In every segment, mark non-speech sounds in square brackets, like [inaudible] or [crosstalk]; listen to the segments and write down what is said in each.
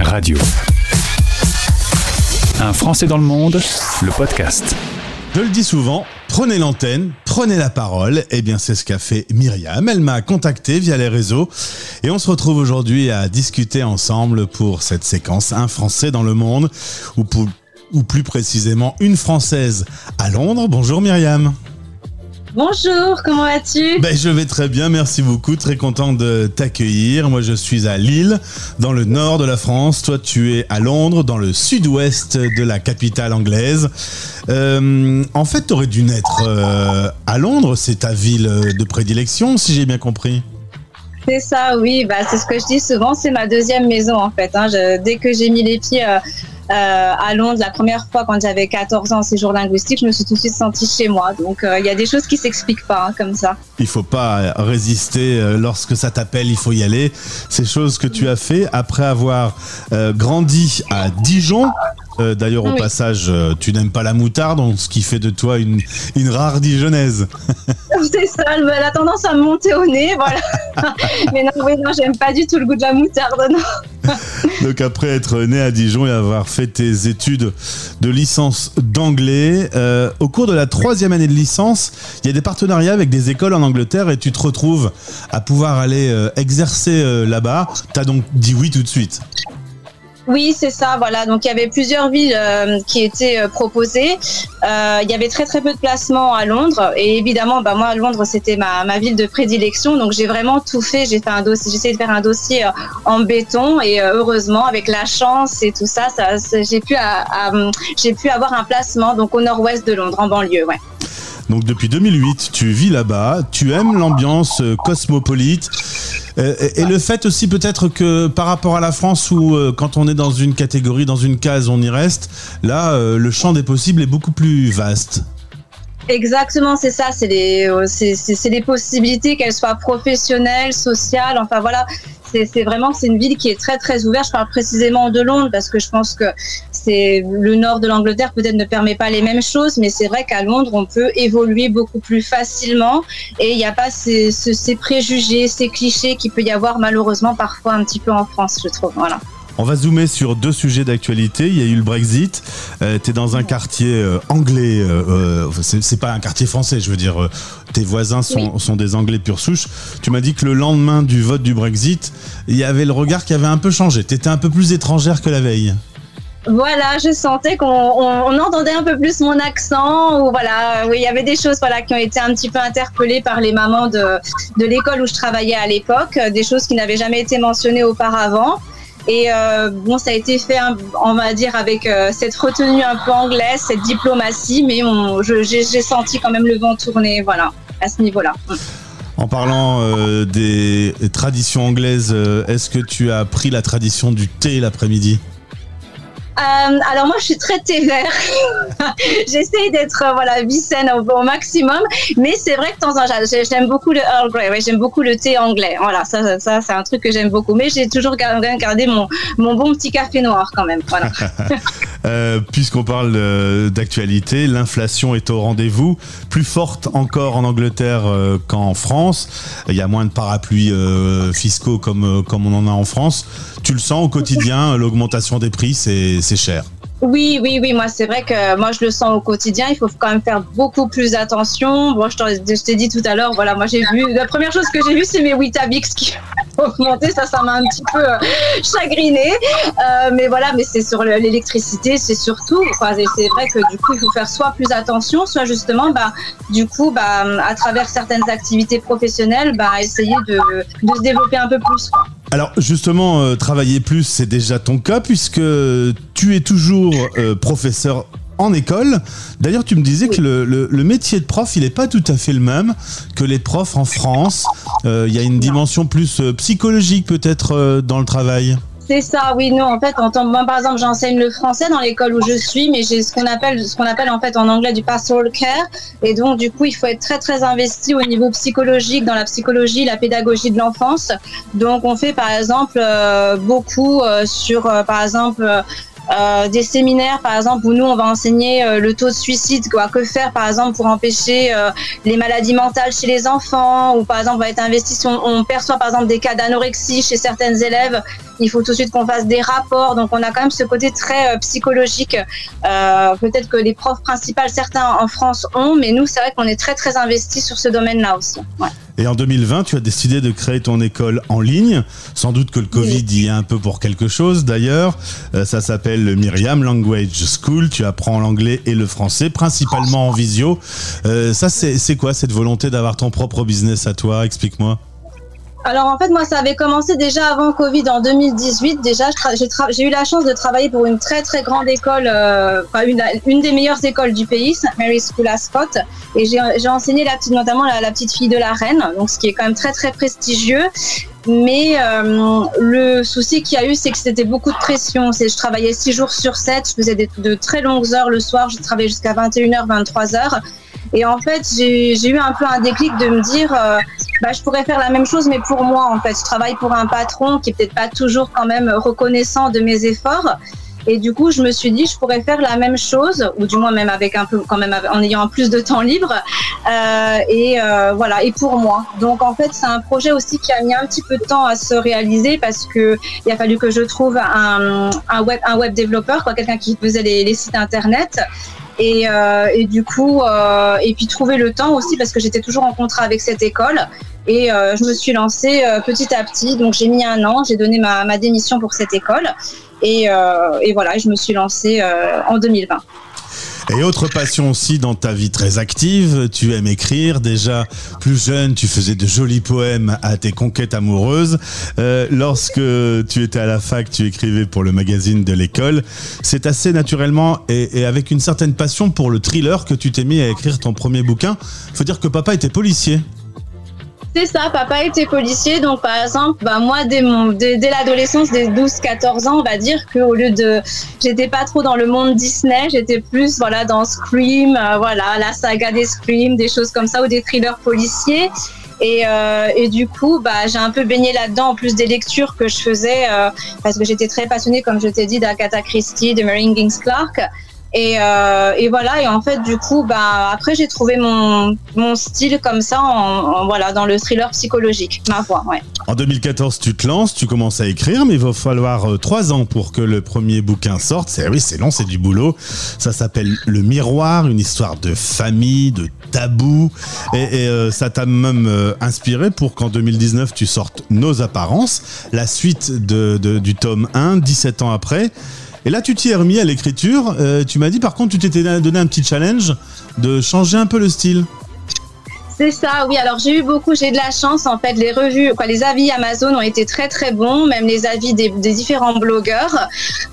Radio. Un Français dans le monde, le podcast. Je le dis souvent, prenez l'antenne, prenez la parole. Eh bien, c'est ce qu'a fait Myriam. Elle m'a contacté via les réseaux et on se retrouve aujourd'hui à discuter ensemble pour cette séquence Un Français dans le monde ou, pour- ou plus précisément une Française à Londres. Bonjour Myriam. Bonjour, comment vas-tu? Ben, je vais très bien, merci beaucoup. Très content de t'accueillir. Moi, je suis à Lille, dans le nord de la France. Toi, tu es à Londres, dans le sud-ouest de la capitale anglaise. Euh, en fait, tu aurais dû naître euh, à Londres. C'est ta ville de prédilection, si j'ai bien compris. C'est ça, oui, bah, c'est ce que je dis souvent, c'est ma deuxième maison en fait. hein. Je- dès que j'ai mis les pieds euh, à Londres la première fois quand j'avais 14 ans en séjour linguistique, je me suis tout de suite sentie chez moi. Donc euh, il y a des choses qui s'expliquent pas hein, comme ça. Il faut pas résister euh, lorsque ça t'appelle, il faut y aller. Ces choses que tu as fait après avoir euh, grandi à Dijon. Euh, D'ailleurs, au Oui. passage, euh, tu n'aimes pas la moutarde, donc ce qui fait de toi une, une rare Dijonnaise. [laughs] c'est ça, elle a tendance à me monter au nez, voilà. [laughs] Mais non, oui, non, j'aime pas du tout le goût de la moutarde, non. [laughs] Donc après être né à Dijon et avoir fait tes études de licence d'anglais, euh, au cours de la troisième année de licence, il y a des partenariats avec des écoles en Angleterre et tu te retrouves à pouvoir aller euh, exercer euh, là-bas. T'as donc dit oui tout de suite. Oui, c'est ça, voilà. Donc il y avait plusieurs villes euh, qui étaient euh, proposées. Euh, il y avait très très peu de placements à Londres et évidemment, bah moi Londres c'était ma, ma ville de prédilection. Donc j'ai vraiment tout fait. J'ai fait un dossier, j'ai essayé de faire un dossier en béton et heureusement avec la chance et tout ça, j'ai pu pu avoir un placement donc au nord-ouest de Londres en banlieue, ouais. Donc depuis 2008, tu vis là-bas, tu aimes l'ambiance cosmopolite euh, et, le fait aussi peut-être que par rapport à la France où euh, quand on est dans une catégorie, dans une case, on y reste, là euh, le champ des possibles est beaucoup plus vaste. Exactement, c'est ça. C'est les, c'est, les possibilités, qu'elles soient professionnelles, sociales. Enfin voilà, c'est, vraiment c'est une ville qui est très très ouverte. Je parle précisément de Londres parce que je pense que c'est le nord de l'Angleterre peut-être ne permet pas les mêmes choses, mais c'est vrai qu'à Londres on peut évoluer beaucoup plus facilement et il n'y a pas ces, ce- ces préjugés, ces clichés qu'il peut y avoir malheureusement parfois un petit peu en France, je trouve. Voilà. On va zoomer sur deux sujets d'actualité. Il y a eu le Brexit. Euh, tu es dans un quartier euh, anglais. euh, euh, c'est pas un quartier français, je veux dire. euh, tes voisins sont, sont des anglais pure souche. Tu m'as dit que le lendemain du vote du Brexit, il y avait le regard qui avait un peu changé. Tu étais un peu plus étrangère que la veille. Voilà, je sentais qu'on on, on entendait un peu plus mon accent. Ou voilà, oui, il y avait des choses voilà qui ont été un petit peu interpellées par les mamans de de l'école où je travaillais à l'époque, euh, des choses qui n'avaient jamais été mentionnées auparavant. Et euh, bon, ça a été fait, on va dire, avec euh, cette retenue un peu anglaise, cette diplomatie, mais j'ai senti quand même le vent tourner, voilà, à ce niveau-là. En parlant euh, des traditions anglaises, euh, est-ce que tu as appris la tradition du thé l'après-midi? Euh, alors moi, je suis très thé [laughs] vert. J'essaye d'être euh, voilà au, maximum, mais c'est vrai que de temps en temps, j'ai- j'aime beaucoup le Earl Grey. J'aime beaucoup le thé anglais. Voilà, ça, ça, c'est un truc que j'aime beaucoup. Mais j'ai toujours gardé, gardé mon mon bon petit café noir quand même. Voilà. [laughs] Euh, Puisqu'on parle euh, d'actualité, l'inflation est au rendez-vous, plus forte encore en Angleterre euh, qu'en France. Il y a moins de parapluies fiscaux comme, comme on en a en France. Tu le sens au quotidien, l'augmentation des prix, c'est cher. Oui, oui, oui. Moi, c'est vrai que moi, je le sens au quotidien. Il faut quand même faire beaucoup plus attention. Bon, je t'ai dit tout à l'heure. Voilà, moi, j'ai vu. La première chose que j'ai vue, c'est mes Weetabix qui [laughs] ont augmenté. Ça, ça m'a un petit peu euh, chagriné. Euh, mais voilà, mais c'est sur le- l'électricité, c'est surtout. Et c'est vrai que du coup, il faut faire soit plus attention, soit justement, bah, du coup, bah, à travers certaines activités professionnelles, bah, essayer de, de se développer un peu plus. Quoi. Alors justement, euh, travailler plus, c'est déjà ton cas puisque tu es toujours euh, professeur en école. D'ailleurs, tu me disais que le, le- le métier de prof, il n'est pas tout à fait le même que les profs en France. Euh, Il y a une dimension plus psychologique peut-être dans le travail? C'est ça, oui, non, en fait, en tant, moi, par exemple, j'enseigne le français dans l'école où je suis, mais j'ai ce qu'on appelle, ce qu'on appelle, en fait, en anglais du pastoral care. Et donc, du coup, il faut être très, très investi au niveau psychologique, dans la psychologie, la pédagogie de l'enfance. Donc, on fait, par exemple, euh, beaucoup euh, sur, euh, par exemple, euh, des séminaires, par exemple, où nous, on va enseigner euh, le taux de suicide, quoi, que faire, par exemple, pour empêcher euh, les maladies mentales chez les enfants, ou par exemple, on va être investi si on, on perçoit, par exemple, des cas d'anorexie chez certaines élèves, il faut tout de suite qu'on fasse des rapports. Donc, on a quand même ce côté très euh, psychologique. Euh, Peut-être que les profs principales, certains en France ont, mais nous, c'est vrai qu'on est très, très investis sur ce domaine-là aussi. Ouais. Et en 2020, tu as décidé de créer ton école en ligne. Sans doute que le Covid y est un peu pour quelque chose d'ailleurs. Euh, ça s'appelle le Myriam Language School. Tu apprends l'anglais et le français, principalement en visio. Euh, ça, c'est c'est quoi cette volonté d'avoir ton propre business à toi? Explique-moi. Alors en fait, moi, ça avait commencé déjà avant Covid en 2018. Déjà, j'ai eu la chance de travailler pour une très très grande école, euh, enfin une, des meilleures écoles du pays, St. Mary's School Ascot. Et j'ai enseigné la petite, notamment la, petite fille de la reine, donc ce qui est quand même très très prestigieux. Mais euh, le souci qu'il y a eu, c'est que c'était beaucoup de pression. Je travaillais six jours sur 7, je faisais des, de très longues heures le soir, je travaillais jusqu'à 21h, 23h. Et en fait, j'ai j'ai eu un peu un déclic de me dire, euh, bah, je pourrais faire la même chose, mais pour moi, en fait. Je travaille pour un patron qui est peut-être pas toujours quand même reconnaissant de mes efforts. Et du coup, je me suis dit, je pourrais faire la même chose, ou du moins même avec un peu, quand même, en ayant plus de temps libre. Euh, et euh, voilà, et pour moi. Donc en fait, c'est un projet aussi qui a mis un petit peu de temps à se réaliser parce que il a fallu que je trouve un, un web, un web développeur, quoi, quelqu'un qui faisait les, les sites internet. Et, euh, et du coup, euh, et puis trouver le temps aussi parce que j'étais toujours en contrat avec cette école. Et euh, je me suis lancée petit à petit. Donc j'ai mis un an, j'ai donné ma, démission pour cette école. Et, et voilà, je me suis lancée en 2020. Et autre passion aussi dans ta vie très active, tu aimes écrire. Déjà plus jeune, tu faisais de jolis poèmes à tes conquêtes amoureuses. Euh, lorsque tu étais à la fac, tu écrivais pour le magazine de l'école. C'est assez naturellement et, et avec une certaine passion pour le thriller que tu t'es mis à écrire ton premier bouquin. Faut dire que papa était policier. C'est ça, papa était policier, donc par exemple, bah, moi, dès, mon, dès, dès l'adolescence, des 12-14 ans, on va dire qu'au lieu de... J'étais pas trop dans le monde Disney, j'étais plus voilà, dans Scream, euh, voilà, la saga des Scream, des choses comme ça, ou des thrillers policiers. Et, euh, et du coup, bah, j'ai un peu baigné là-dedans, en plus des lectures que je faisais, euh, parce que j'étais très passionnée, comme je t'ai dit, d'Agatha Christie, de Mary Higgins Clark. Et, euh, et voilà, et en fait, du coup, bah, après, j'ai trouvé mon, mon style comme ça, en, voilà, dans le thriller psychologique, ma voix, ouais. En 2014, tu te lances, tu commences à écrire, mais il va falloir euh, trois ans pour que le premier bouquin sorte. C'est oui, c'est long, c'est du boulot. Ça s'appelle Le Miroir, une histoire de famille, de tabou, et, et, euh, ça t'a même euh, inspiré pour qu'en 2019 tu sortes Nos apparences, la suite de, de- du tome 1, 17 ans après. Et là, tu t'y es remis à l'écriture. Euh, tu m'as dit, par contre, tu t'étais donné un petit challenge de changer un peu le style. C'est ça, oui. Alors j'ai eu beaucoup, j'ai de la chance en fait. Les revues, les avis Amazon ont été très très bons, même les avis des, différents blogueurs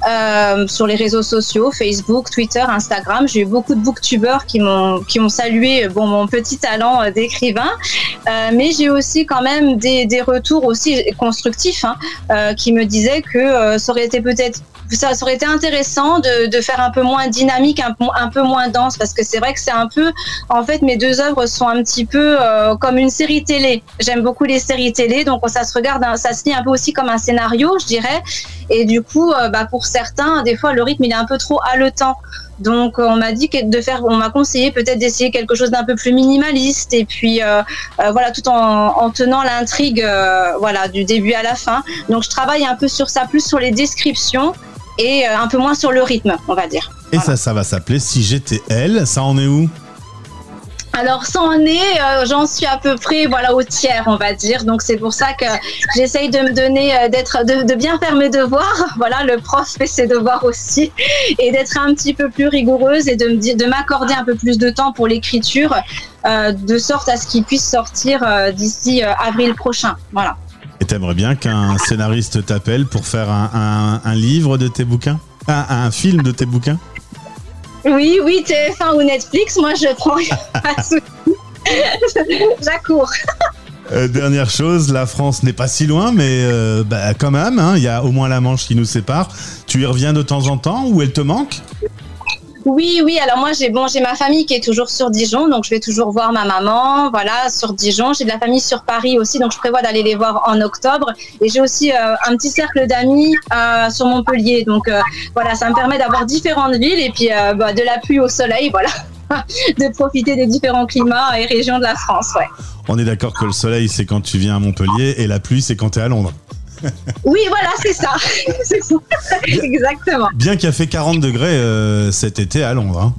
euh, sur les réseaux sociaux, Facebook, Twitter, Instagram. J'ai eu beaucoup de booktubeurs qui m'ont qui ont salué mon petit talent euh, d'écrivain, mais j'ai aussi quand même des, des retours aussi constructifs hein, qui me disaient que ça aurait été peut-être ça, aurait été intéressant de, faire un peu moins dynamique, un, peu- moins dense, parce que c'est vrai que c'est un peu, en fait, mes deux œuvres sont un petit peu euh, comme une série télé. J'aime beaucoup les séries télé, donc ça se regarde, un- ça se lit un peu aussi comme un scénario, je dirais. Et du coup, euh, bah, pour certains, des fois, le rythme il est un peu trop haletant. Donc, on m'a dit de faire, on m'a conseillé peut-être d'essayer quelque chose d'un peu plus minimaliste, et puis euh, voilà, tout en, en tenant l'intrigue, voilà, du début à la fin. Donc, je travaille un peu sur ça, plus sur les descriptions et euh, un peu moins sur le rythme, on va dire. Et Voilà. ça, ça va s'appeler Si j'étais elle. Ça en est où? Alors, ça en est, euh, j'en suis à peu près voilà, au tiers, on va dire. Donc, c'est pour ça que j'essaye de me donner, euh, d'être, de, de bien faire mes devoirs. [laughs] Voilà, le prof fait ses devoirs aussi. Et d'être un petit peu plus rigoureuse et de, me de m'accorder un peu plus de temps pour l'écriture, euh, de sorte à ce qu'il puisse sortir d'ici avril prochain. Voilà. Et t'aimerais bien qu'un scénariste t'appelle pour faire un, un- un livre de tes bouquins? Un, un film de tes bouquins? Oui, oui, TF1 ou Netflix, moi je prends. [laughs] [laughs] J'accours. Euh, Dernière chose, la France n'est pas si loin, mais euh, bah, quand même, hein, il y a au moins la Manche qui nous sépare. Tu y reviens de temps en temps ou elle te manque? Oui, oui. Alors moi, j'ai bon, j'ai ma famille qui est toujours sur Dijon, donc je vais toujours voir ma maman, voilà, sur Dijon. J'ai de la famille sur Paris aussi, donc je prévois d'aller les voir en octobre. Et j'ai aussi euh, un petit cercle d'amis euh, sur Montpellier, donc euh, voilà, ça me permet d'avoir différentes villes et puis bah, de la pluie au soleil, voilà, [laughs] de profiter des différents climats et régions de la France. Ouais. On est d'accord que le soleil, c'est quand tu viens à Montpellier, et la pluie, c'est quand tu es à Londres. Oui, voilà, c'est ça. [laughs] Exactement. Bien qu'il a fait 40 degrés euh, cet été à Londres. Hein.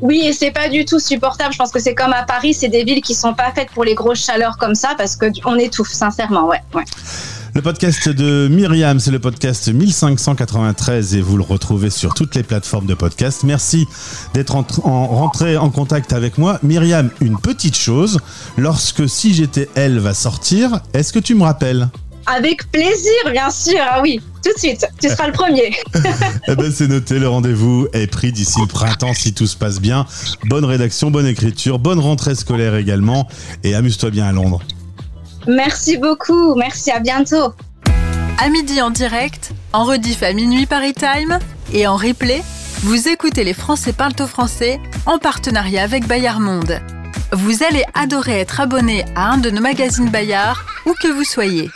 Oui, et c'est pas du tout supportable. Je pense que c'est comme à Paris, c'est des villes qui sont pas faites pour les grosses chaleurs comme ça parce que on étouffe, sincèrement, ouais. Le podcast de Myriam, c'est le podcast 1593 et vous le retrouvez sur toutes les plateformes de podcast. Merci d'être en, rentré en contact avec moi. Myriam, une petite chose, lorsque Si j'étais elle va sortir, est-ce que tu me rappelles? Avec plaisir, bien sûr. Ah oui, tout de suite. Tu seras le premier. [laughs] eh ben, c'est noté. Le rendez-vous est pris d'ici le printemps si tout se passe bien. Bonne rédaction, bonne écriture, bonne rentrée scolaire également. Et amuse-toi bien à Londres. Merci beaucoup. Merci. À bientôt. À midi en direct, en rediff à minuit Paris Time et en replay, vous écoutez les Français parlent au français en partenariat avec Bayard Monde. Vous allez adorer être abonné à un de nos magazines Bayard, où que vous soyez.